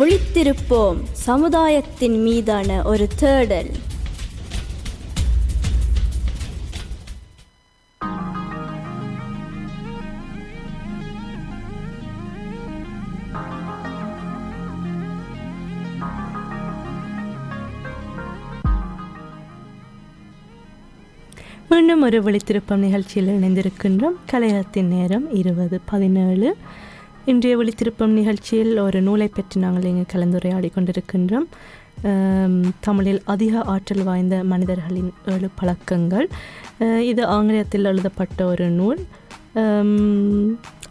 விழித்திருப்போம் சமுதாயத்தின் மீதான ஒரு தேடல். மீண்டும் ஒரு விழித்திருப்பம் நிகழ்ச்சியில் இணைந்திருக்கின்றோம். கலையத்தின் நேரம் இருபது பதினேழு. இன்றைய விழித்திருப்பம் நிகழ்ச்சியில் ஒரு நூலை பற்றி நாங்கள் இங்கு கலந்துரையாடி கொண்டிருக்கின்றோம். தமிழில் அதிக ஆற்றல் வாய்ந்த மனிதர்களின் ஏழு பழக்கங்கள். இது ஆங்கிலத்தில் எழுதப்பட்ட ஒரு நூல்.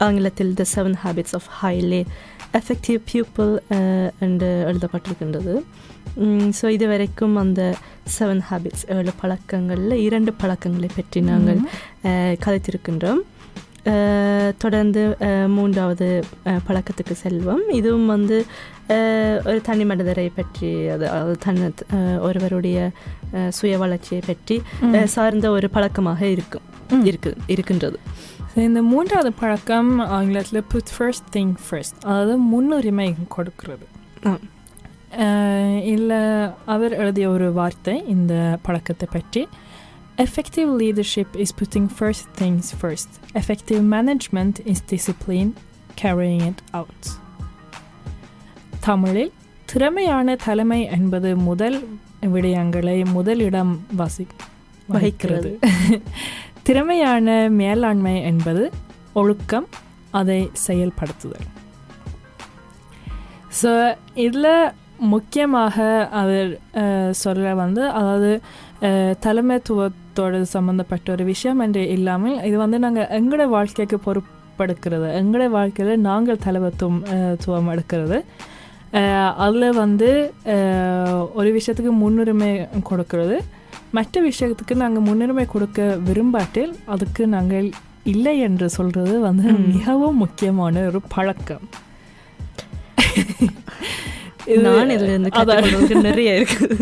ஆங்கிலத்தில் the seven habits of highly effective people என்று எழுதப்பட்டிருக்கின்றது. ஸோ இது வரைக்கும் அந்த செவன் ஹேபிட்ஸ் ஏழு பழக்கங்களில் இரண்டு பழக்கங்களை பற்றி நாங்கள் கதைத்திருக்கின்றோம். தொடர்ந்து மூன்றாவது பழக்கத்துக்கு செல்வோம். இதுவும் வந்து ஒரு தனி மனிதரை பற்றி அது அது தன் ஒருவருடைய சுய வளர்ச்சியை பற்றி சார்ந்த ஒரு பழக்கமாக இருக்கும். இருக்கு இருக்கின்றது. இந்த மூன்றாவது பழக்கம் ஆங்கிலத்தில் புட் ஃபர்ஸ்ட் திங் ஃபர்ஸ்ட் அதாவது முன்னுரிமை கொடுக்கிறது. இல்லை அவர் எழுதிய ஒரு வார்த்தை இந்த பழக்கத்தை பற்றி. Effective leadership is putting first things first effective management is discipline carrying it out தமிழில் திறமையான தலைமை என்பது முதல் விடயங்களை முதலிடம் வசி வகிக்கிறது. திறமையான மேலாண்மை என்பது ஒழுக்கம் அதை செயல்படுத்துதல். ஸோ இதில் முக்கியமாக அவர் சொல்ல வந்து அதாவது அஹ், தலைமைத்துவத்தோடு சம்மந்தப்பட்ட ஒரு விஷயம் என்று இல்லாமல் இது வந்து நாங்கள் எங்களோட வாழ்க்கைக்கு பொறுப்பெடுக்கிறது. எங்களோட வாழ்க்கையில் நாங்கள் தலைமைத்துவம் அஹ், துவம் எடுக்கிறது. அதில் வந்து ஒரு விஷயத்துக்கு முன்னுரிமை கொடுக்கிறது. மற்ற விஷயத்துக்கு நாங்கள் முன்னுரிமை கொடுக்க விரும்பாட்டில் அதுக்கு நாங்கள் இல்லை என்று சொல்றது வந்து. மிகவும் முக்கியமான ஒரு பழக்கம். நான் இதில் இருந்து. கற்றுக்கொள்வதற்கு நிறைய இருக்குது.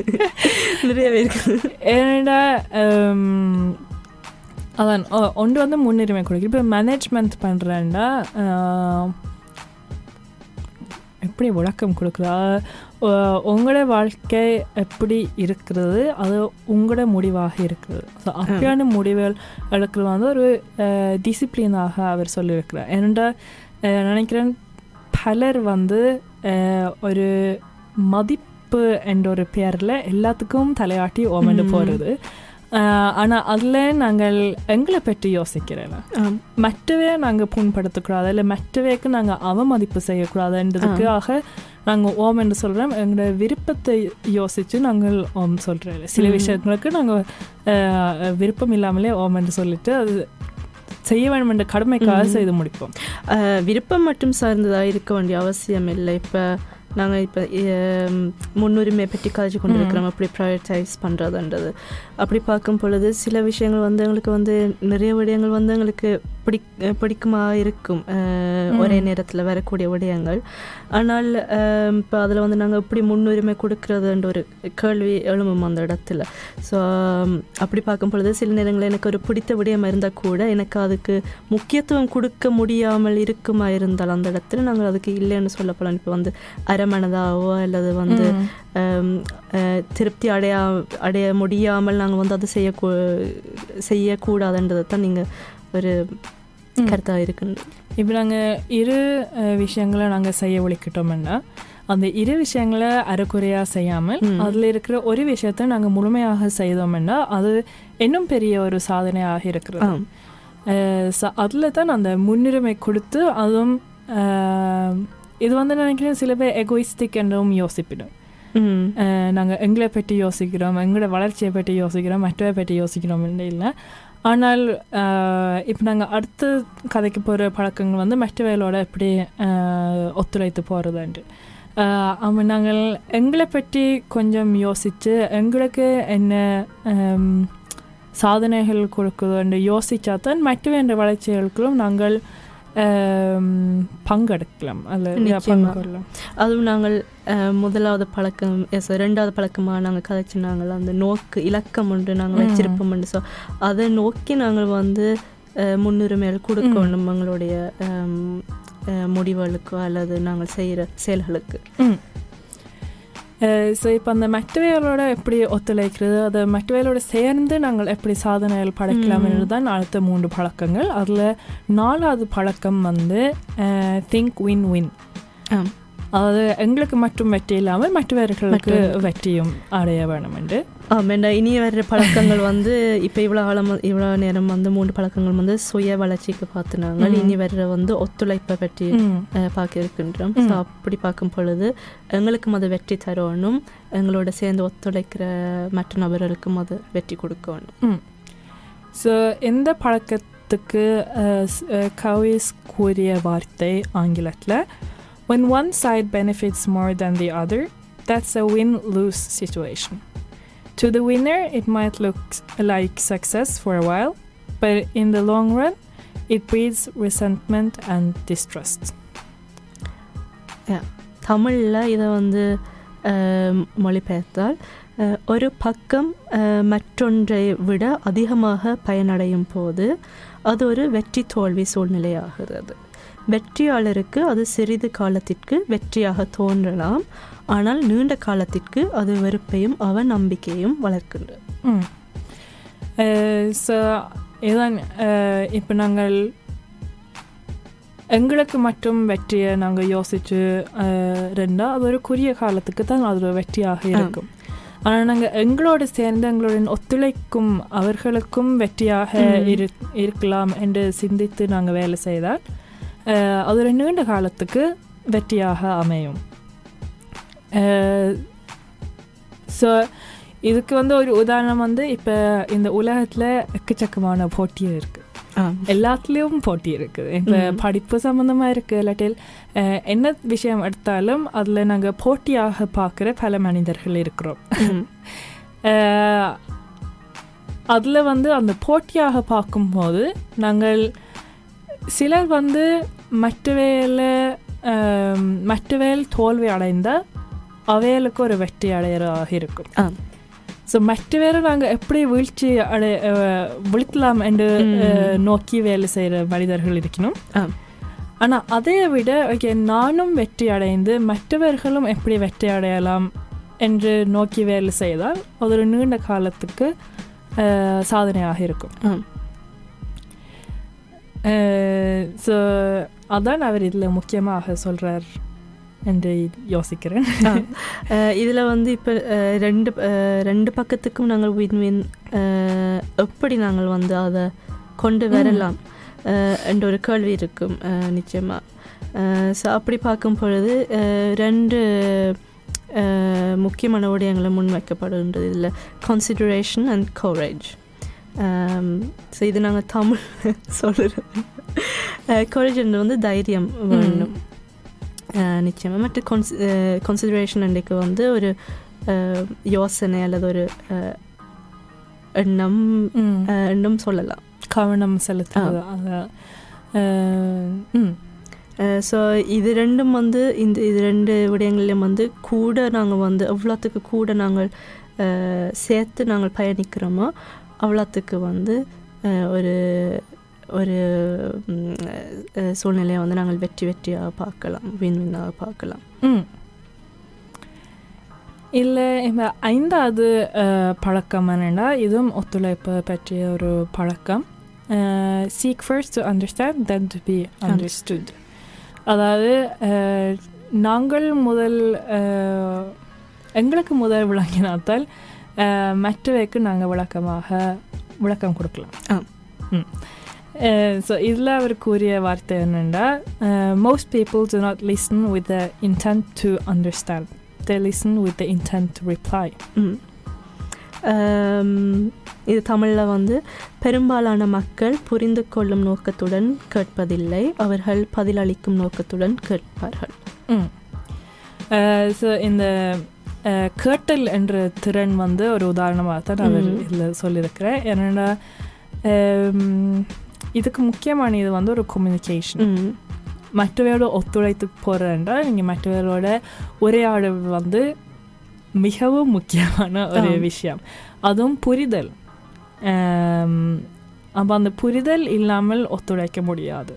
நிறையவே இருக்குது. ஏன்னா அதான் ஒன்று வந்து முன்னுரிமை கொடுக்கு இப்போ மேனேஜ்மெண்ட் பண்ணுறேன்னா எப்படி விளக்கம் கொடுக்குறா? உங்களோட வாழ்க்கை எப்படி இருக்கிறது? அது உங்களோட முடிவாக இருக்கிறது ஸோ அப்படியான முடிவுகள் எடுக்கிறது வந்து ஒரு டிசிப்ளினாக அவர் சொல்லியிருக்கிறார். அஹ், நினைக்கிறேன் பலர் வந்து ஒரு மதிப்பு என்ற ஒரு பேரில் எல்லாத்துக்கும் தலையாட்டி ஓமண்டு. போகிறது ஆனால் அதில் நாங்கள் எங்களை பற்றி யோசிக்கிறேன். மற்றவே நாங்கள் புண்படுத்தக்கூடாது இல்லை மற்றவேக்கு நாங்கள் அவமதிப்பு செய்யக்கூடாதுன்றதுக்காக நாங்கள் ஓம் என்று சொல்கிறோம் எங்களோட விருப்பத்தை யோசித்து நாங்கள் ஓம் சொல்கிறோம் சில. விஷயங்களுக்கு நாங்கள் விருப்பம் இல்லாமலே ஓம் என்று சொல்லிட்டு அது செய்ய வேண்டும் என்ற கடமைக்காக. செய்து முடிப்போம். விருப்பம் மட்டும் சார்ந்ததாக இருக்க வேண்டிய அவசியம் இல்லை. இப்போ நாங்கள் இப்போ முன்னுரிமை பற்றி கதைச்சு கொண்டு இருக்கிறோம் அப்படி ப்ரையர்டைஸ் பண்ணுறதுன்றது அப்படி பார்க்கும் பொழுது சில விஷயங்கள் வந்து எங்களுக்கு வந்து நிறைய விடயங்கள் வந்து எங்களுக்கு பிடி பிடிக்குமா இருக்கும். ஒரே நேரத்தில் வரக்கூடிய விடயங்கள் ஆனால் இப்போ அதில் வந்து நாங்கள் எப்படி முன்னுரிமை கொடுக்கறதுன்ற ஒரு கேள்வி எழும்பும் அந்த இடத்துல ஸோ அப்படி பார்க்கும் பொழுது சில நேரங்களில் எனக்கு ஒரு பிடித்த விடயம் இருந்தால் கூட எனக்கு அதுக்கு முக்கியத்துவம் கொடுக்க முடியாமல் இருக்குமா இருந்தால் அந்த இடத்துல நாங்கள் அதுக்கு இல்லைன்னு சொல்லப்படலாம் இப்போ வந்து அரைமனதாவோ அல்லது வந்து திருப்தி அடையா அடைய முடியாமல் நாங்கள் வந்து அதை செய்ய செய்யக்கூடாதுன்றதை தான் நீங்கள் ஒரு. கருத்தாக இருக்குன்னு. இப்போ நாங்கள் இரு விஷயங்களை நாங்கள் செய்ய ஒழிக்கிட்டோம்னா அந்த இரு விஷயங்களை அரைக்குறையாக செய்யாமல். அதில் இருக்கிற ஒரு விஷயத்தை நாங்கள் முழுமையாக செய்தோம்னா அது இன்னும் பெரிய ஒரு சாதனையாக இருக்கிறது. அதில் தான் அந்த முன்னுரிமை கொடுத்து அதுவும் இது வந்து நினைக்கிறேன் சில பேர் எகோயிஸ்டிக் என்றும் யோசிப்பிடும். நாங்கள் எங்களை பற்றி யோசிக்கிறோம் எங்களோட வளர்ச்சியை பற்றி யோசிக்கிறோம் மற்றவை பற்றி யோசிக்கிறோம் இல்லை. ஆனால் இப்போ நாங்கள் அடுத்த கதைக்கு போகிற பழக்கங்கள் வந்து மற்றவைகளோட எப்படி ஒத்துழைத்து போகிறதுன்ட்டு அவன் நாங்கள் எங்களை பற்றி கொஞ்சம் யோசித்து எங்களுக்கு என்ன சாதனைகள் கொடுக்குதுன்னு யோசித்தா தான் மற்ற வேண்ட வளர்ச்சிகளுக்கும் நாங்கள் பங்கெடுக்கலாம். பங்கெடுக்கலாம். அதுவும் நாங்கள் முதலாவது பழக்கம் எஸ் ரெண்டாவது பழக்கமாக நாங்கள் கதைச்சு நாங்கள் அந்த நோக்கு இலக்கம் ஒன்று நாங்கள். வச்சிருப்போம் ஸோ அதை நோக்கி நாங்கள் வந்து முன்னுரிமைகள் கொடுக்கணும் எங்களுடைய முடிவுகளுக்கோ அல்லது நாங்கள் செய்கிற செயல்களுக்கு. ஸோ இப்போ அந்த மற்றவைகளோட எப்படி ஒத்துழைக்கிறது அதை மற்றவைகளோட சேர்ந்து நாங்கள் எப்படி சாதனைகள் படைக்கலாம் ம். தான் அடுத்த மூன்று பழக்கங்கள் அதில் நாலாவது பழக்கம் வந்து திங்க் வின் வின். அதாவது எங்களுக்கு மட்டும் வெற்றி இல்லாமல் மற்றவர்களுக்கு. வெற்றியும் அடைய வேணும் என்று என்ன இனி வர்ற பழக்கங்கள் வந்து இப்போ இவ்வளோ காலம் இவ்வளோ நேரம் வந்து மூன்று பழக்கங்கள் வந்து சுய வளர்ச்சிக்கு பார்த்துனாங்க. இனி வர்ற வந்து ஒத்துழைப்பை பற்றி பார்க்க இருக்கின்றோம். ஸோ அப்படி பார்க்கும் பொழுது எங்களுக்கும் அது வெற்றி தரணும். எங்களோட சேர்ந்து ஒத்துழைக்கிற மற்ற நபர்களுக்கும் அது வெற்றி கொடுக்கணும். ஸோ இந்த பழக்கத்துக்கு கவிஸ் கூறிய வார்த்தை ஆங்கிலத்தில் when one side benefits more than the other that's a win-lose situation. To the winner it might look like success for a while but in the long run it breeds resentment and distrust. தமிழில் இதை வந்து அஹ், மொழிபெயர்த்தால் அஹ், ஒரு பக்கம் அஹ், மற்றொன்றை விட அதிகமாக பயனடையும் போது அது ஒரு வெற்றி தோல்வி சூழ்நிலையாகிறது வெற்றியாளருக்கு அது சிறிது காலத்திற்கு வெற்றியாக தோன்றலாம் ஆனால் நீண்ட காலத்திற்கு அது வெறுப்பையும் அவ நம்பிக்கையும் வளர்க்கின்றது ஸோ இதான் இப்போ நாங்கள் எங்களுக்கு மட்டும் வெற்றியை நாங்கள் யோசிச்சு அஹ், ரெண்டா அது ஒரு குறுகிய காலத்துக்கு தான் அது ஒரு வெற்றியாக இருக்கும். ஆனால் நாங்கள் எங்களோடு சேர்ந்து எங்களுடன் ஒத்துழைக்கும் அவர்களுக்கும் வெற்றியாக. இரு இருக்கலாம் என்று சிந்தித்து நாங்கள் வேலை செய்தால் அது ஒரு நீண்ட காலத்துக்கு வெற்றியாக அமையும். ஸோ இதுக்கு வந்து ஒரு உதாரணம் வந்து இப்போ இந்த உலகத்தில் எக்கச்சக்கமான போட்டி இருக்குது எல்லாத்துலேயும் போட்டி இருக்குது இப்போ. படிப்பு சம்மந்தமாக இருக்குது இல்லாட்டில் என்ன விஷயம் எடுத்தாலும் அதில் நாங்கள் போட்டியாக பார்க்குற பல மனிதர்கள் இருக்கிறோம் அதில் வந்து அந்த போட்டியாக பார்க்கும்போது நாங்கள் சிலர் வந்து மற்ற வேலை மற்ற வேல் தோல்வி அடைந்த அவைகளுக்கு ஒரு வெற்றி அடையறாக இருக்கும். ஸோ மற்ற வேலை நாங்கள் எப்படி வீழ்ச்சி அடை அஹ், வீழ்த்தலாம் என்று நோக்கி வேலை செய்கிற மனிதர்கள் இருக்கணும். ஆனால் அதை விட ஓகே நானும் வெற்றி அடைந்து மற்றவர்களும் எப்படி வெற்றி அடையலாம் என்று நோக்கி வேலை செய்தால் அது ஒரு நீண்ட காலத்துக்கு சாதனையாக இருக்கும். ஸோ அதான் அவர் இதில் முக்கியமாக சொல்கிறார் என்று யோசிக்கிறேன். இதில் வந்து இப்போ ரெண்டு ரெண்டு பக்கத்துக்கும் நாங்கள் வின் வின் எப்படி நாங்கள் வந்து அதை கொண்டு வரலாம்? என்ற ஒரு கேள்வி இருக்கும் அஹ், நிச்சயமா. ஸோ அப்படி பார்க்கும் பொழுது ரெண்டு முக்கியமான விடயங்களை முன்வைக்கப்படுகின்றது. இதில் கன்சிடரேஷன் அண்ட் கவரேஜ் ஸோ இது நாங்கள் தமிழ் சொல்கிறோம் கவரேஜ் வந்து தைரியம் வேணும் நிச்சயமாக மற்ற கொன்ஸ் கன்சிடரேஷன் அன்றைக்கு வந்து ஒரு யோசனை அல்லது ஒரு எண்ணம் எண்ணம் சொல்லலாம் கவனம் ம் ஸோ இது ரெண்டும் வந்து இந்த இது ரெண்டு விடயங்களையும் வந்து கூட நாங்கள் வந்து எவ்வளோத்துக்கு கூட நாங்கள் சேர்த்து நாங்கள் பயணிக்கிறோமோ அவ்வளோத்துக்கு வந்து ஒரு ஒரு சூழ்நிலையை வந்து நாங்கள் வெற்றி வெற்றியாக பார்க்கலாம் வின் வின்னாக பார்க்கலாம். ம். இல்லை இப்போ ஐந்தாவது பழக்கம் என்னென்னா இதுவும் ஒத்துழைப்பு பற்றிய ஒரு பழக்கம். Seek first to understand then to be understood அதாவது நாங்கள் முதல் எங்களுக்கு முதல் விளங்கினாத்தால் மற்றவைக்கு நாங்கள் விளக்கமாக விளக்கம் கொடுக்கலாம். ம். ஸோ இதில் அவர் கூறிய வார்த்தை என்னென்னா most people do not listen with the intent to understand they listen with the intent to reply இது தமிழில் வந்து பெரும்பாலான மக்கள் புரிந்து கொள்ளும் நோக்கத்துடன் கேட்பதில்லை. அவர்கள் பதிலளிக்கும் நோக்கத்துடன் கேட்பார்கள். ஸோ இந்த அஹ், கேட்டல் என்ற திறன் வந்து ஒரு உதாரணமாக தான் அவர் ம். இதில் சொல்லியிருக்கிறேன் என்னென்னா ஹம், இதுக்கு முக்கியமான இது வந்து ஒரு கம்யூனிகேஷன். மற்றவரோட ஒத்துழைத்து போகிறேன்டா நீங்கள் மற்றவரோட உரையாடல் வந்து மிகவும் முக்கியமான ஒரு. விஷயம் அதுவும் புரிதல் அப்போ அந்த புரிதல் இல்லாமல் ஒத்துழைக்க முடியாது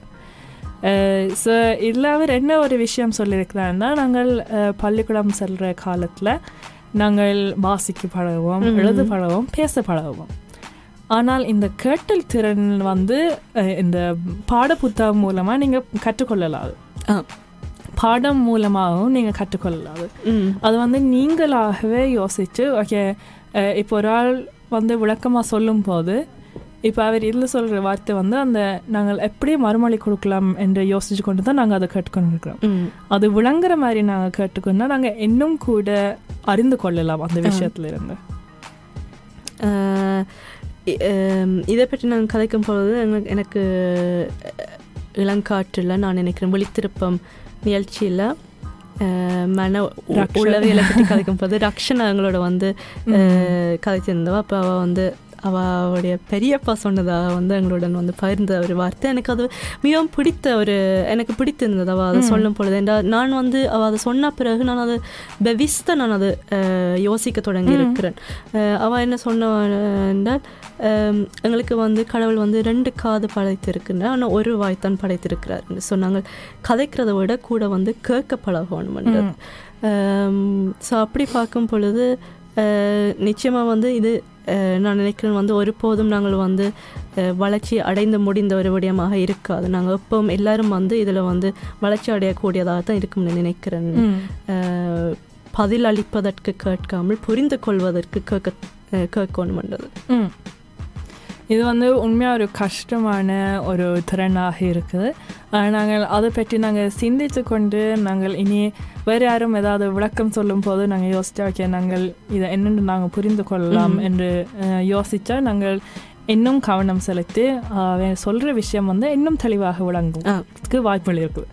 ஸோ இதில் அவர் என்ன ஒரு விஷயம் சொல்லியிருக்கிறாருன்னா நாங்கள் பள்ளிக்கூடம் செல்கிற காலத்தில் நாங்கள் வாசிக்க பழகுவோம். எழுத பழகுவோம் பேச பழகுவோம் ஆனால் இந்த கேட்டல் திறன் வந்து இந்த பாட புத்தகம் மூலமாக நீங்கள் கற்றுக்கொள்ளலாது. பாடம் மூலமாகவும் நீங்கள் கற்றுக்கொள்ளலாது. அது வந்து நீங்களாகவே யோசித்து ஓகே இப்போ ஒரு ஆள் வந்து விளக்கமாக சொல்லும்போது இப்போ அவர் இதில் சொல்கிற வார்த்தை வந்து அந்த நாங்கள் எப்படி மறுமொழி கொடுக்கலாம் என்று யோசிச்சு கொண்டு தான் நாங்கள் அதை கேட்டுக்கொண்டு இருக்கிறோம். அது விளங்குற மாதிரி நாங்கள் கேட்டுக்கொண்டா நாங்கள் இன்னும் கூட அறிந்து கொள்ளலாம் அந்த விஷயத்துல இருந்து இதை பற்றி நான் கதைக்கும் பொழுது எனக்கு- இளங்காற்றில் நான் நினைக்கிறேன் விழித்திருப்பம் நிகழ்ச்சியில் மன உ- ரக்ஷ- உளவியலை பற்றி கதைக்கும் போது ரக்ஷனா எங்களோட வந்து அஹ், கதைச்சிருந்தவா அப்போ அவள் வந்து அவளுடைய பெரியப்பா சொன்னதாக வந்து எங்களுடன் வந்து பகிர்ந்த ஒரு வார்த்தை எனக்கு அது மிகவும் பிடித்த ஒரு எனக்கு பிடித்திருந்தது அவள் அதை. சொல்லும் பொழுது என்றால் நான் வந்து அவள் அதை சொன்ன பிறகு நான் அது பெவிஸ்த நான் அது யோசிக்க தொடங்கி. இருக்கிறேன் அவள் என்ன சொன்ன என்றால் எங்களுக்கு வந்து கடவுள் வந்து ரெண்டு காது படைத்திருக்கின்றார் ஆனால் ஒரு வாய்த்தான் படைத்திருக்கிறார் என்று சொன்னாங்க கதைக்கிறத விட கூட வந்து கேட்க பழகணும்ன்றது ம். ஸோ அப்படி பார்க்கும் பொழுது அஹ், நிச்சயமா வந்து இது நான் நினைக்கிறேன் வந்து ஒருபோதும் நாங்கள் வந்து வளர்ச்சி அடைந்து முடிந்த ஒரு விடயமாக இருக்காது. நாங்கள் எப்பவும் எல்லாரும் வந்து இதில் வந்து வளர்ச்சி அடையக்கூடியதாக தான் இருக்கும்னு நினைக்கிறேன். பதில் அளிப்பதற்கு கேட்காமல் புரிந்து கொள்வதற்கு கேட்க அஹ், கேட்கணும்ன்றது. ம். இது வந்து உண்மையாக ஒரு கஷ்டமான ஒரு திறனாக இருக்குது நாங்கள் அதை பற்றி நாங்கள் சிந்தித்து கொண்டு நாங்கள் இனி வேறு யாரும் ஏதாவது விளக்கம் சொல்லும் போது நாங்கள் யோசிச்சா ஓகே நாங்கள் இதை என்னென்று நாங்கள் புரிந்து கொள்ளலாம். என்று யோசிச்சா நாங்கள் இன்னும் கவனம் செலுத்தி சொல்கிற விஷயம் வந்து இன்னும் தெளிவாக. அதுக்கு வாய்ப்புகள் இருக்குது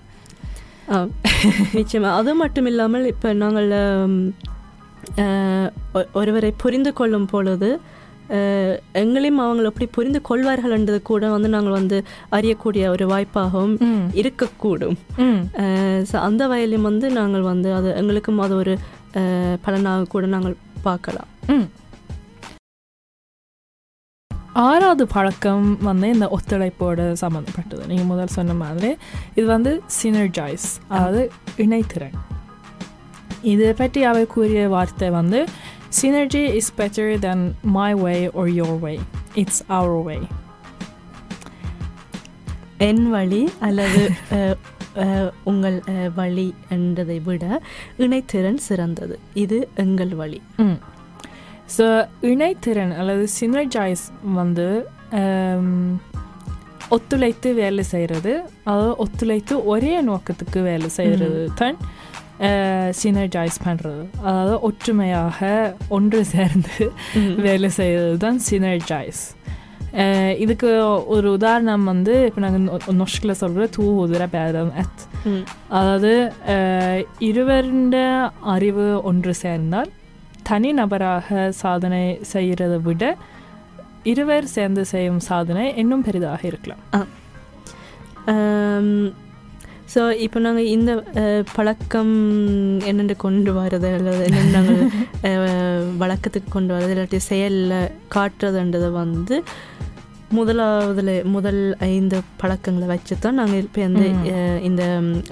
ஆ, நிச்சயமா அது மட்டும் இல்லாமல் இப்போ நாங்கள் ஒருவரை புரிந்து கொள்ளும் பொழுது எங்களையும் அவங்களை எப்படி புரிந்து கொள்வார்கள்ன்றது கூட வந்து நாங்கள் வந்து அறியக்கூடிய ஒரு வாய்ப்பாகவும். இருக்கக்கூடும். so அந்த வயலையும் வந்து நாங்கள் வந்து அது எங்களுக்கும் அது ஒரு பலனாக கூட நாங்கள் பார்க்கலாம். ஆறாவது பழக்கம் வந்து இந்த ஒத்துழைப்போட சம்மந்தப்பட்டது. நீங்கள் முதல் சொன்ன மாதிரி இது வந்து சினர்ஜைஸ் அதாவது இணைத்திறன். இதை பற்றி அவர் கூறிய வார்த்தை வந்து synergy is better than my way or your way it's our way என் வழி அல்லது உங்கள் வழி என்றதை விட இணைத்திறன் சிறந்தது. இது எங்கள் வழி. ஸோ இணைத்திறன் அல்லது சினர்ஜைஸ் வந்து ஒத்துழைத்து வேலை செய்கிறது. அதாவது ஒத்துழைத்து ஒரே நோக்கத்துக்கு வேலை செய்கிறது தான். சினர்ஜைஸ் பண்ணுறது அதாவது ஒற்றுமையாக ஒன்று சேர்ந்து வேலை செய்கிறது தான் சினர்ஜைஸ் இதுக்கு ஒரு உதாரணம் வந்து இப்போ நாங்கள் நொஷ்கில் சொல்கிற தூ உதிர பேரம் அத். அதாவது அஹ், இருவருடைய அறிவு ஒன்று சேர்ந்தால் தனி நபராக சாதனை செய்கிறதை விட இருவர் சேர்ந்து செய்யும் சாதனை இன்னும் பெரிதாக இருக்கலாம் ஸோ இப்போ நாங்கள் இந்த பழக்கம் என்னென்று கொண்டு வரது? அல்லது என்னென்னு நாங்கள் வழக்கத்துக்கு கொண்டு வரது? இல்லாட்டி செயலில் காட்டுறதுன்றதை வந்து முதலாவதுல முதல் ஐந்து பழக்கங்களை வச்சு தான் நாங்கள் இப்போ வந்து இந்த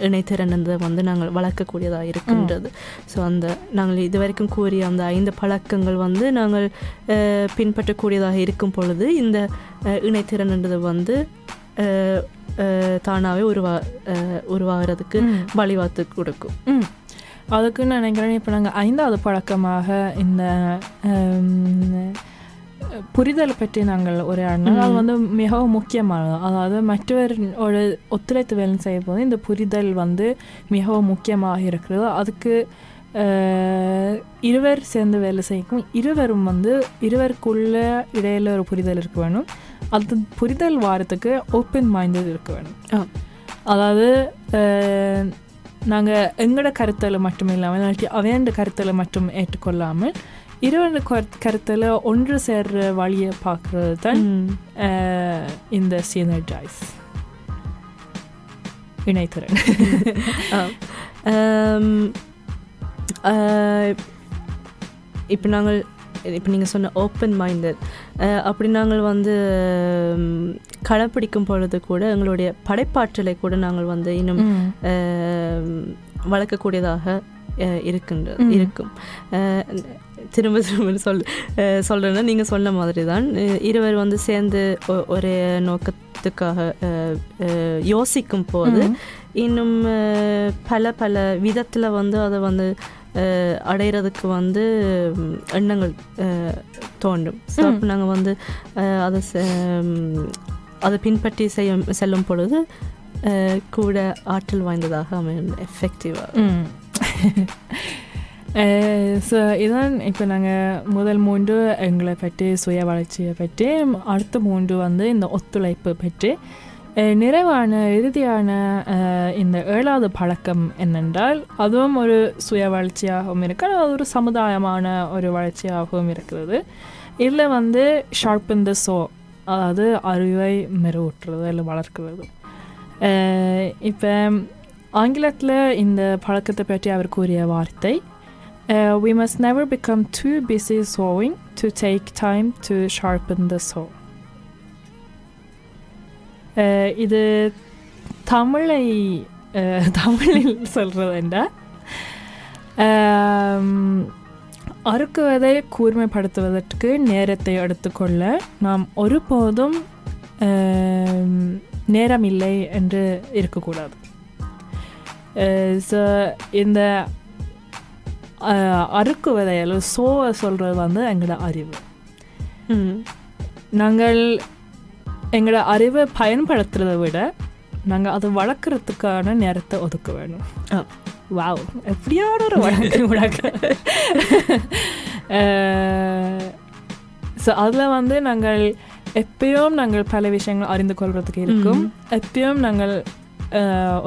இணைத்திறனதை வந்து நாங்கள் வளர்க்கக்கூடியதாக இருக்கின்றது. ஸோ அந்த நாங்கள் இதுவரைக்கும் கூறிய அந்த ஐந்து பழக்கங்கள் வந்து நாங்கள் பின்பற்றக்கூடியதாக இருக்கும் பொழுது இந்த இணைத்திறன்ன்றது வந்து தானாகவே உருவா உருவாகிறதுக்கு வழிவாத்து கொடுக்கும் அதுக்கு நான் நினைக்கிறேன் இப்போ நாங்கள் ஐந்தாவது பழக்கமாக இந்த புரிதலை பற்றி நாங்கள் உரையாடினோம் அது. வந்து மிகவும் முக்கியமானது அதாவது மற்றவரோட ஒத்துழைத்து வேலை செய்யும் போது இந்த புரிதல் வந்து மிகவும் முக்கியமாக இருக்கிறது அதுக்கு இருவர் சேர்ந்து வேலை செய்யும் இருவரும் வந்து இருவருக்குள்ள இடையில ஒரு புரிதல் இருக்க வேணும் அது புரிதல் வாரத்துக்கு ஓப்பன் மைண்டட் இருக்க வேணும். அதாவது நாங்கள் எங்களோட கருத்தில் மட்டும் இல்லாமல் இல்லாட்டி அவையண்ட கருத்தில் மட்டும் ஏற்றுக்கொள்ளாமல் இருவரு கரு- கருத்தில் ஒன்று சேர்ற வழியை பார்க்கறது தான் இந்த சினர்ஜைஸ் இணைத்திறன் இப்போ நாங்கள் இப்போ நீங்கள் சொன்ன ஓப்பன் மைண்டட் அப்படி நாங்கள் வந்து கடைப்பிடிக்கும் பொழுது கூட எங்களுடைய படைப்பாற்றலை கூட நாங்கள் வந்து இன்னும் வளர்க்கக்கூடியதாக இருக்கின்ற. இருக்கும் அஹ், திரும்ப திரும்ப சொல் அஹ், சொல்றேன்னா நீங்கள் சொன்ன மாதிரி தான் இருவர் வந்து சேர்ந்து ஒரே நோக்கத்துக்காக யோசிக்கும் போது. இன்னும் பல பல விதத்தில் வந்து அதை வந்து அடையிறதுக்கு வந்து எண்ணங்கள் தோன்றும். ஸோ. அப்போ நாங்கள் வந்து அதை அதை பின்பற்றி செய்யும் செல்லும் பொழுது கூட ஆற்றல் வாய்ந்ததாக அமையும். எஃபெக்டிவாக ஸோ இதான் இப்போ நாங்கள் முதல் மூன்று எங்களை பற்றி சுய வளர்ச்சியை பற்றி அடுத்த மூன்று வந்து இந்த ஒத்துழைப்பு பற்றி நிறைவான இறுதியான இந்த ஏழாவது பழக்கம் என்னென்றால் அதுவும் ஒரு சுய வளர்ச்சியாகவும் இருக்கு அது ஒரு சமுதாயமான ஒரு வளர்ச்சியாகவும் இருக்கிறது இதில் வந்து ஷார்பின் த சோ அதாவது அறிவை மெருவூட்டுறது இல்லை வளர்க்கிறது இப்போ ஆங்கிலத்தில் இந்த பழக்கத்தை பற்றி அவர் கூறிய வார்த்தை we we must never become too busy sewing to take time to sharpen the saw. இது தமிழை தமிழில் சொல்றதுண்டா அறுக்குவதை கூர்மைப்படுத்துவதற்கு நேரத்தை எடுத்துக்கொள்ள நாம் ஒருபோதும் ஆம், நேரமில்லை என்று இருக்கக்கூடாது ஸோ இந்த அறுக்குவதை அல்லது சோவை சொல்கிறது வந்து எங்களோட அறிவு நாங்கள் எங்களோட அறிவை பயன்படுத்துறதை விட நாங்கள் அதை வளர்க்குறதுக்கான நேரத்தை ஒதுக்க வேணும். வாவ் எப்படியான ஒரு வழக்கு வழக்கு ஸோ அதில் வந்து நாங்கள் எப்பயும் நாங்கள் பல விஷயங்கள் அறிந்து கொள்றதுக்கு இருக்கும். எப்பயும் நாங்கள்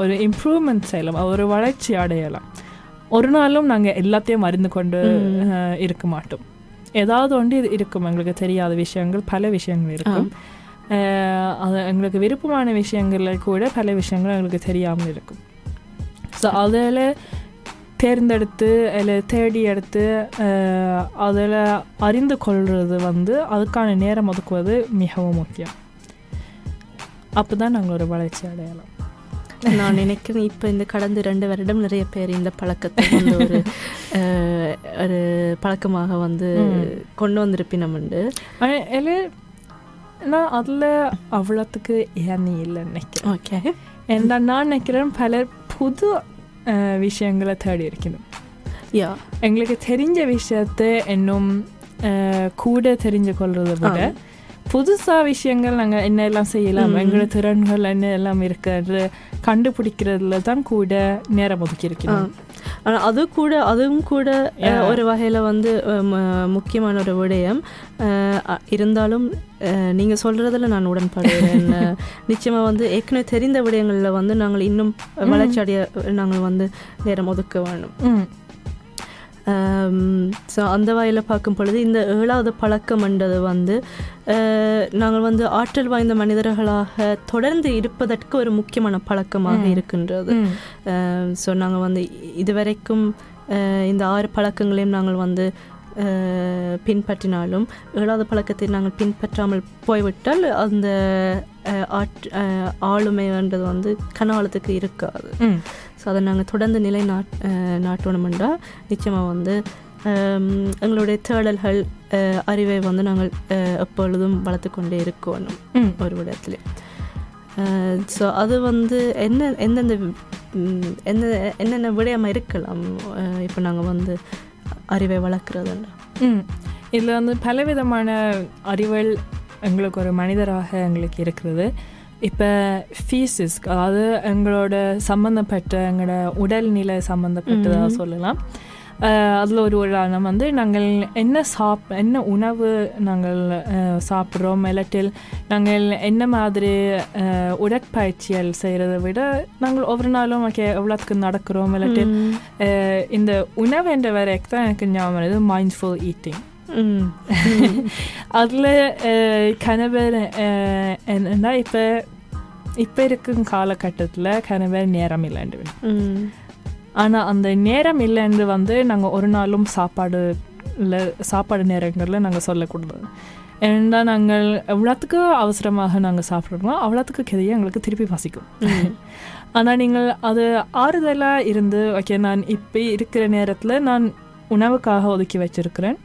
ஒரு இம்ப்ரூவ்மெண்ட் செய்யலாம் ஒரு வளர்ச்சி அடையலாம். ஒரு நாளும் நாங்கள் எல்லாத்தையும் அறிந்து கொண்டு இருக்க மாட்டோம். ஏதாவது ஒன்று இது இருக்கும் எங்களுக்கு தெரியாத விஷயங்கள் பல விஷயங்கள் இருக்கும். அது எங்களுக்கு விருப்பமான விஷயங்களில் கூட பல விஷயங்கள் எங்களுக்கு தெரியாமல் இருக்கும். ஸோ அதில் தேர்ந்தெடுத்து அதில் தேடி எடுத்து அதில் அறிந்து கொள்வது வந்து அதுக்கான நேரம் ஒதுக்குவது மிகவும் முக்கியம். அப்போ தான் நாங்கள் ஒரு வளர்ச்சி அடையலாம். நான் நினைக்கிறேன் இப்போ இந்த கடந்த ரெண்டு வருடம் நிறைய பேர் இந்த பழக்கத்தை வந்து ஒரு ஒரு பழக்கமாக வந்து. கொண்டு வந்திருப்பினம் உண்டு இல்லை நான் அதில் அவ்வளோத்துக்கு ஏனி இல்லைன்னு நினைக்கிறேன் ஓகே ஏன்னா நான் நினைக்கிறேன் பலர் புது விஷயங்களை தேடி இருக்கணும் யா எங்களுக்கு தெரிஞ்ச விஷயத்த இன்னும் கூட தெரிஞ்சு கொள்றதை விட ஆ. புதுசா விஷயங்கள் நாங்கள் என்ன எல்லாம் செய்யலாம். எங்களோட திறன்கள் என்ன எல்லாம் இருக்கிறது கண்டுபிடிக்கிறதுல தான் கூட நேரம் ஒதுக்கி இருக்கணும் ஆனால் அது கூட அதுவும் கூட. ஒரு வகையில் வந்து முக்கியமான ஒரு விடயம் இருந்தாலும் அஹ், நீங்க சொல்றதுல நான் உடன்படுகிறேன் அஹ், நிச்சயமா வந்து ஏற்கனவே தெரிந்த விடயங்களில் வந்து நாங்கள் இன்னும். வளர்ச்சி அடைய நாங்கள் வந்து நேரம் ஒதுக்க வேணும் ம் ஸோ அந்த வகையில் பார்க்கும் பொழுது இந்த ஏழாவது பழக்கம்ன்றது வந்து அஹ், நாங்கள் வந்து ஆற்றல் வாய்ந்த மனிதர்களாக தொடர்ந்து இருப்பதற்கு ஒரு முக்கியமான பழக்கமாக. இருக்கின்றது. ஸோ நாங்கள் வந்து இதுவரைக்கும் அஹ், இந்த ஆறு பழக்கங்களையும் நாங்கள் வந்து அஹ், பின்பற்றினாலும் ஏழாவது பழக்கத்தை நாங்கள் பின்பற்றாமல் போய்விட்டால் அந்த ஆளுமைன்றது வந்து கனகாலத்துக்கு இருக்காது. ஸோ அதை நாங்கள் தொடர்ந்து நிலை நாட் நாட்டணுமெண்டா நிச்சயமாக வந்து எங்களுடைய தேடல்கள் அறிவை வந்து நாங்கள் எப்பொழுதும் வளர்த்து கொண்டே இருக்கணும் ஒரு விடத்துல ஸோ அது வந்து என்ன எந்தெந்த எந்த என்னென்ன விடயமாக இருக்கலாம் இப்போ நாங்கள் வந்து அறிவை வளர்க்குறதுண்டா ம். இதில் வந்து பலவிதமான அறிவல் எங்களுக்கு ஒரு மனிதராக எங்களுக்கு இருக்கிறது. இப்போ ஃபீஸஸ் அதாவது எங்களோட சம்மந்தப்பட்ட எங்களோட உடல்நிலை சம்மந்தப்பட்டதாக ம்ம். சொல்லலாம் அதில் ஒரு உதாரணம் வந்து நாங்கள் என்ன சாப் என்ன உணவு நாங்கள் சாப்பிட்றோம் இல்லாட்டில் நாங்கள் என்ன மாதிரி உடற்பயிற்சிகள் செய்கிறத விட நாங்கள் ஒவ்வொரு நாளும் ஓகே எவ்வளோத்துக்கு நடக்கிறோம் இல்லாட்டில் ம். அஹ், இந்த உணவு என்ற வரைக்கும் தான் எனக்கு ஞாபகம் மைண்ட்ஃபுல் ஈட்டிங். அதில் கணவர் என்னன்னா இப்போ இப்போ இருக்கும் காலகட்டத்தில் கணவர் நேரம் இல்லைன்னு ம். ஆனால் அந்த நேரம் இல்லைன்னு வந்து நாங்கள் ஒரு நாளும் சாப்பாடு இல்லை சாப்பாடு நேரங்களில் நாங்கள் சொல்லக்கூடாது ஏன்னா நாங்கள் எவ்வளோத்துக்கு அவசரமாக நாங்கள் சாப்பிட்றோமோ அவ்வளோத்துக்கு கதையை எங்களுக்கு திருப்பி பசிக்கும் ஆனால் நீங்கள் அது ஆறுதலாக இருந்து ஓகே நான் இப்போ இருக்கிற நேரத்தில் நான் உணவுக்காக ஒதுக்கி வச்சிருக்கிறேன்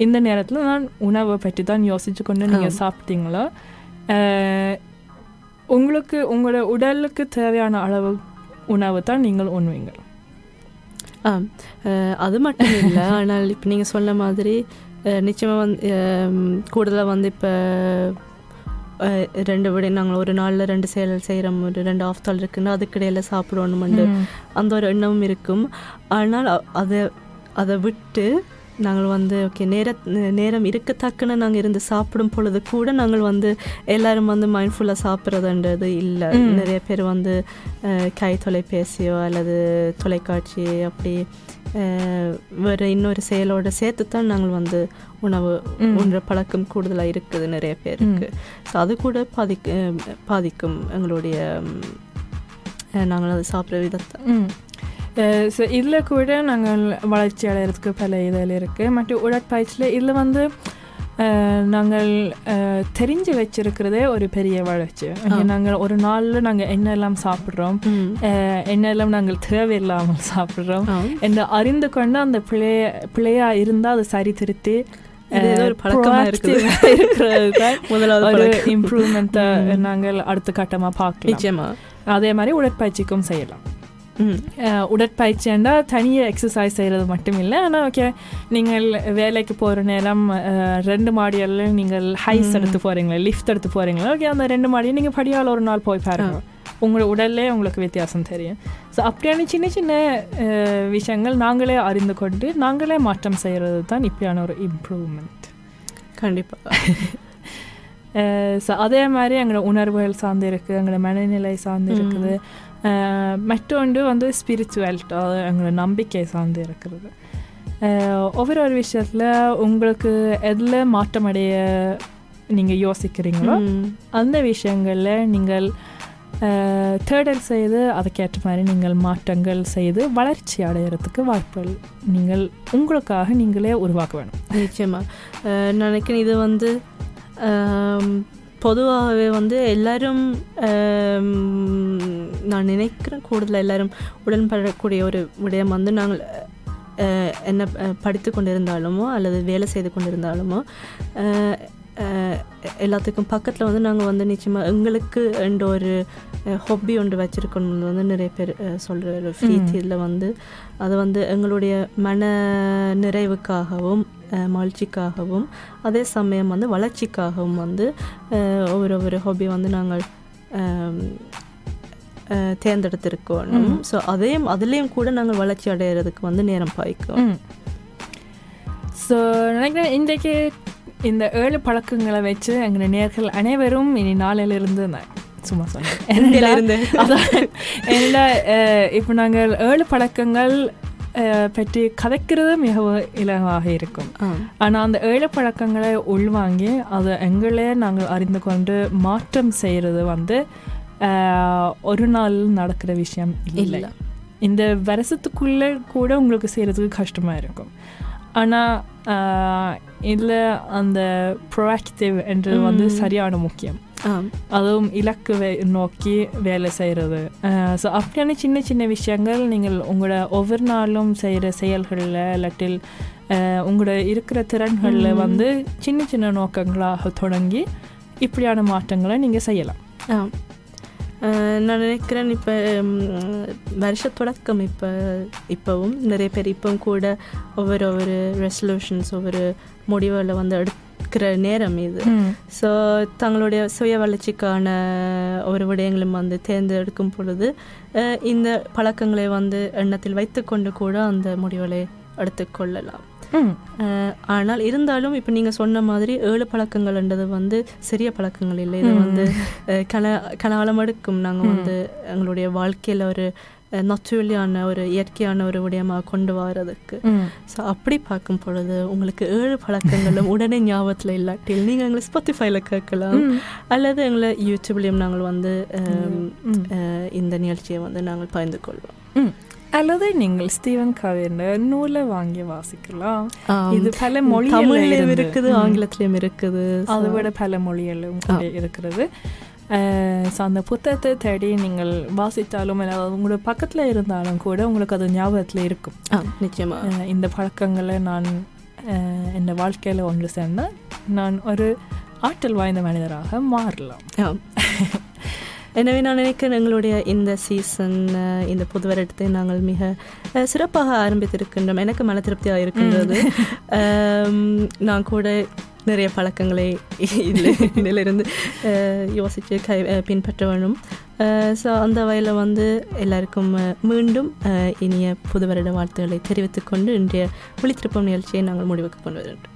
இந்த நேரத்தில் நான் உணவை பற்றி தான் யோசிச்சு கொண்டு நீங்கள். சாப்பிட்டீங்களோ உங்களுக்கு உங்களோட உடலுக்கு தேவையான அளவு உணவு தான் நீங்கள் உண்ணுவீங்க. ஆ அது மட்டும் இல்லை. ஆனால் இப்போ நீங்கள் சொன்ன மாதிரி அஹ், நிச்சயமா வந்து கூடுதலாக வந்து இப்போ ரெண்டு விட நாங்கள் ஒரு நாளில் ரெண்டு செயல் செய்கிறோம் ஒரு ரெண்டு ஆஃப் தாள் இருக்குன்னா அதுக்கிடையில் சாப்பிடணுமெண்டு. அந்த ஒரு எண்ணமும் இருக்கும். ஆனால் அதை அதை விட்டு நாங்கள் வந்து ஓகே நேர நேரம் இருக்கத்தக்கன நாங்கள் இருந்து சாப்பிடும் பொழுது கூட நாங்கள் வந்து எல்லாரும் வந்து மைண்ட்ஃபுல்லாக சாப்பிட்றதுன்றது இல்லை. நிறைய பேர் வந்து கை தொலைபேசியோ அல்லது தொலைக்காட்சி அப்படி வேறு இன்னொரு செயலோட சேர்த்து தான் நாங்கள் வந்து உணவு. உண்ற பழக்கம் கூடுதலாக இருக்குது நிறைய பேருக்கு. ஸோ அது கூட பாதிக்க பாதிக்கும் எங்களுடைய நாங்கள் அதை சாப்பிட்ற விதத்தை. ஸோ இதில் கூட நாங்கள் வளர்ச்சி அடைகிறதுக்கு பல இதில் இருக்குது மற்ற உடற்பயிற்சியில் இதில் வந்து நாங்கள் தெரிஞ்சு வச்சிருக்கிறதே ஒரு பெரிய வளர்ச்சி நாங்கள் ஒரு நாளில் நாங்கள் என்னெல்லாம் சாப்பிட்றோம் என்னெல்லாம் நாங்கள் தேவையில்லாமல் சாப்பிட்றோம். என்று அறிந்து கொண்டு அந்த பிள்ளைய பிள்ளையா இருந்தால் அதை சரி திருத்தி ஒரு. இம்ப்ரூவ்மெண்ட்டை. நாங்கள் அடுத்த கட்டமாக பார்க்கலாம் அதே மாதிரி உடற்பயிற்சிக்கும் செய்யலாம் உடற்பயிற்சிண்டா தனியாக எக்ஸசைஸ் செய்கிறது மட்டும் இல்லை ஆனால் ஓகே நீங்கள் வேலைக்கு போகிற நேரம் ரெண்டு மாடியில் நீங்கள் ஹைஸ். எடுத்து போகிறீங்களா லிஃப்ட் எடுத்து போகிறீங்களா ஓகே அந்த ரெண்டு மாடியும் நீங்கள் படியால் ஒரு நாள் போய் பாருங்க உங்களோட உடல்லே உங்களுக்கு வித்தியாசம் தெரியும் ஸோ அப்படியான சின்ன சின்ன விஷயங்கள் நாங்களே அறிந்து கொண்டு நாங்களே மாற்றம் செய்கிறது தான் இப்படியான ஒரு இம்ப்ரூவ்மெண்ட் கண்டிப்பா ஸோ அதே மாதிரி எங்களோட உணர்வுகள் சார்ந்து இருக்குது எங்களோட மனநிலை சார்ந்து. இருக்குது மற்றொன்று வந்து ஸ்பிரிச்சுவாலிட்டி அதாவது எங்களோட நம்பிக்கை சார்ந்து இருக்கிறது ஒவ்வொரு ஒரு விஷயத்தில் உங்களுக்கு எதில் மாற்றமடைய நீங்கள் யோசிக்கிறீங்களோ. அந்த விஷயங்களில் நீங்கள் தேடல் செய்து அதுக்கேற்ற மாதிரி நீங்கள் மாற்றங்கள் செய்து வளர்ச்சி அடையிறதுக்கு வாய்ப்புகள் நீங்கள் உங்களுக்காக நீங்களே உருவாக்க வேணும் நிச்சயமா அஹ், நான் நினைக்கிறேன் இது வந்து பொதுவாகவே வந்து எல்லாரும் நான் நினைக்கிறேன் கூடுதலாக எல்லாரும் உடன்படக்கூடிய ஒரு விடயம் வந்து நாங்கள் என்ன படித்து கொண்டிருந்தாலுமோ அல்லது வேலை செய்து கொண்டிருந்தாலுமோ எல்லாத்துக்கும் பக்கத்தில் வந்து நாங்கள் வந்து நிச்சயமாக எங்களுக்கு என்ற ஒரு ஹொப்பி ஒன்று வச்சுருக்கணும் வந்து நிறைய பேர் சொல்கிற ஒரு ஃப்ரீ. இதில் வந்து அது வந்து எங்களுடைய மன நிறைவுக்காகவும் மகிழ்ச்சிக்காகவும் அதே சமயம் வந்து வளர்ச்சிக்காகவும் வந்து ஒவ்வொரு ஒரு ஹாபி வந்து நாங்கள் ஆம், அஹ், தேர்ந்தெடுத்திருக்கோம் ம். ஸோ அதையும் அதுலேயும் கூட நாங்கள் வளர்ச்சி அடையிறதுக்கு வந்து நேரம் பாய்க்கும். ஸோ நினைக்கிறேன் இன்றைக்கு இந்த ஏழு பழக்கங்களை வச்சு எங்களை நேர்கள் அனைவரும் இனி நாளிலிருந்து நான் சும்மா சொன்னேன். இப்போ நாங்கள் ஏழு பழக்கங்கள் பற்றி கதைக்கிறது மிகவும் இலவாக இருக்கும் ஆனால் அந்த ஏழு பழக்கங்களை உள்வாங்கி அதை எங்களே நாங்கள் அறிந்து கொண்டு மாற்றம் செய்கிறது வந்து ஒரு நாள் நடக்கிற விஷயம் இல்லை இந்த வருஷத்துக்குள்ளே கூட உங்களுக்கு செய்கிறதுக்கு கஷ்டமாக இருக்கும் ஆனால் இதில் அந்த ப்ரோஆக்டிவ் என்றது வந்து. சரியான முக்கியம் அதுவும் இலக்கு வே நோக்கி வேலை செய்கிறது ஸோ அப்படியான சின்ன சின்ன விஷயங்கள் நீங்கள் உங்களோட ஒவ்வொரு நாளும் செய்கிற செயல்களில் இல்லாட்டில் உங்களோட இருக்கிற திறன்களில். வந்து சின்ன சின்ன நோக்கங்களாக தொடங்கி இப்படியான மாற்றங்களை நீங்கள் செய்யலாம் ஆ நான் நினைக்கிறேன் இப்போ வருஷ தொடக்கம் இப்போ இப்போவும் நிறைய பேர் இப்போவும் கூட ஒவ்வொரு ஒவ்வொரு ரெசல்யூஷன்ஸ் ஒவ்வொரு முடிவுகளை வந்து எடுக்கிற நேரம் இது. ஸோ தங்களுடைய சுய வளர்ச்சிக்கான ஒரு விடயங்களும் வந்து தேர்ந்தெடுக்கும் பொழுது இந்த பழக்கங்களை வந்து எண்ணத்தில் வைத்துக்கொண்டு கூட அந்த முடிவுகளை எடுத்துக்கொள்ளலாம் ஆனால் இருந்தாலும் இப்போ நீங்கள் சொன்ன மாதிரி ஏழு பழக்கங்கள்ன்றது வந்து சிறிய பழக்கங்கள் இல்லை. இது. வந்து கன கனாலம் எடுக்கும் நாங்கள் வந்து எங்களுடைய வாழ்க்கையில் ஒரு நச்சுவலியான ஒரு இயற்கையான ஒரு விடயமாக கொண்டு வரதுக்கு. ம். ஸோ அப்படி பார்க்கும் பொழுது உங்களுக்கு ஏழு பழக்கங்களும் உடனே ஞாபகத்தில் இல்லாட்டில் நீங்கள் எங்களை ஸ்பாட்டிஃபைல கேட்கலாம். அல்லது எங்களை யூடியூப்லேயும் நாங்கள் வந்து இந்த நிகழ்ச்சியை வந்து நாங்கள் பகிர்ந்து கொள்வோம். அல்லது நீங்கள் ஸ்டீவன் கவியின் நூலை வாங்கி வாசிக்கலாம். இது பல தமிழ்லயும் இருக்குது ஆங்கிலத்திலயும் இருக்குது. அதை விட பல மொழிகளிலும் கூட இருக்கிறது. ஸோ அந்த புத்தகத்தை தேடி நீங்கள் வாசித்தாலும் இல்லை உங்களோட பக்கத்தில் இருந்தாலும் கூட உங்களுக்கு அது ஞாபகத்தில் இருக்கும். ஆ நிச்சயமா. அஹ் இந்த பழக்கங்களை நான் என் வாழ்க்கையில் ஒன்று சேர்ந்தால் நான் ஒரு ஆற்றல் வாய்ந்த மனிதராக மாறலாம். எனவே நான் நினைக்கிறேன் எங்களுடைய இந்த சீசன் இந்த புது வருடத்தை நாங்கள் மிக சிறப்பாக ஆரம்பித்திருக்கின்றோம். எனக்கு மன திருப்தியாக இருக்கின்றது. நான் கூட நிறைய பழக்கங்களை இதில் இதிலிருந்து யோசித்து கை பின்பற்ற வேணும் ஸோ அந்த வகையில் வந்து எல்லாருக்கும் மீண்டும் இனிய புது வருட வாழ்த்துக்களை தெரிவித்துக்கொண்டு இன்றைய விழித்திருப்பம் நிகழ்ச்சியை நாங்கள் முடிவுக்கு கொண்டு வருகின்றோம்.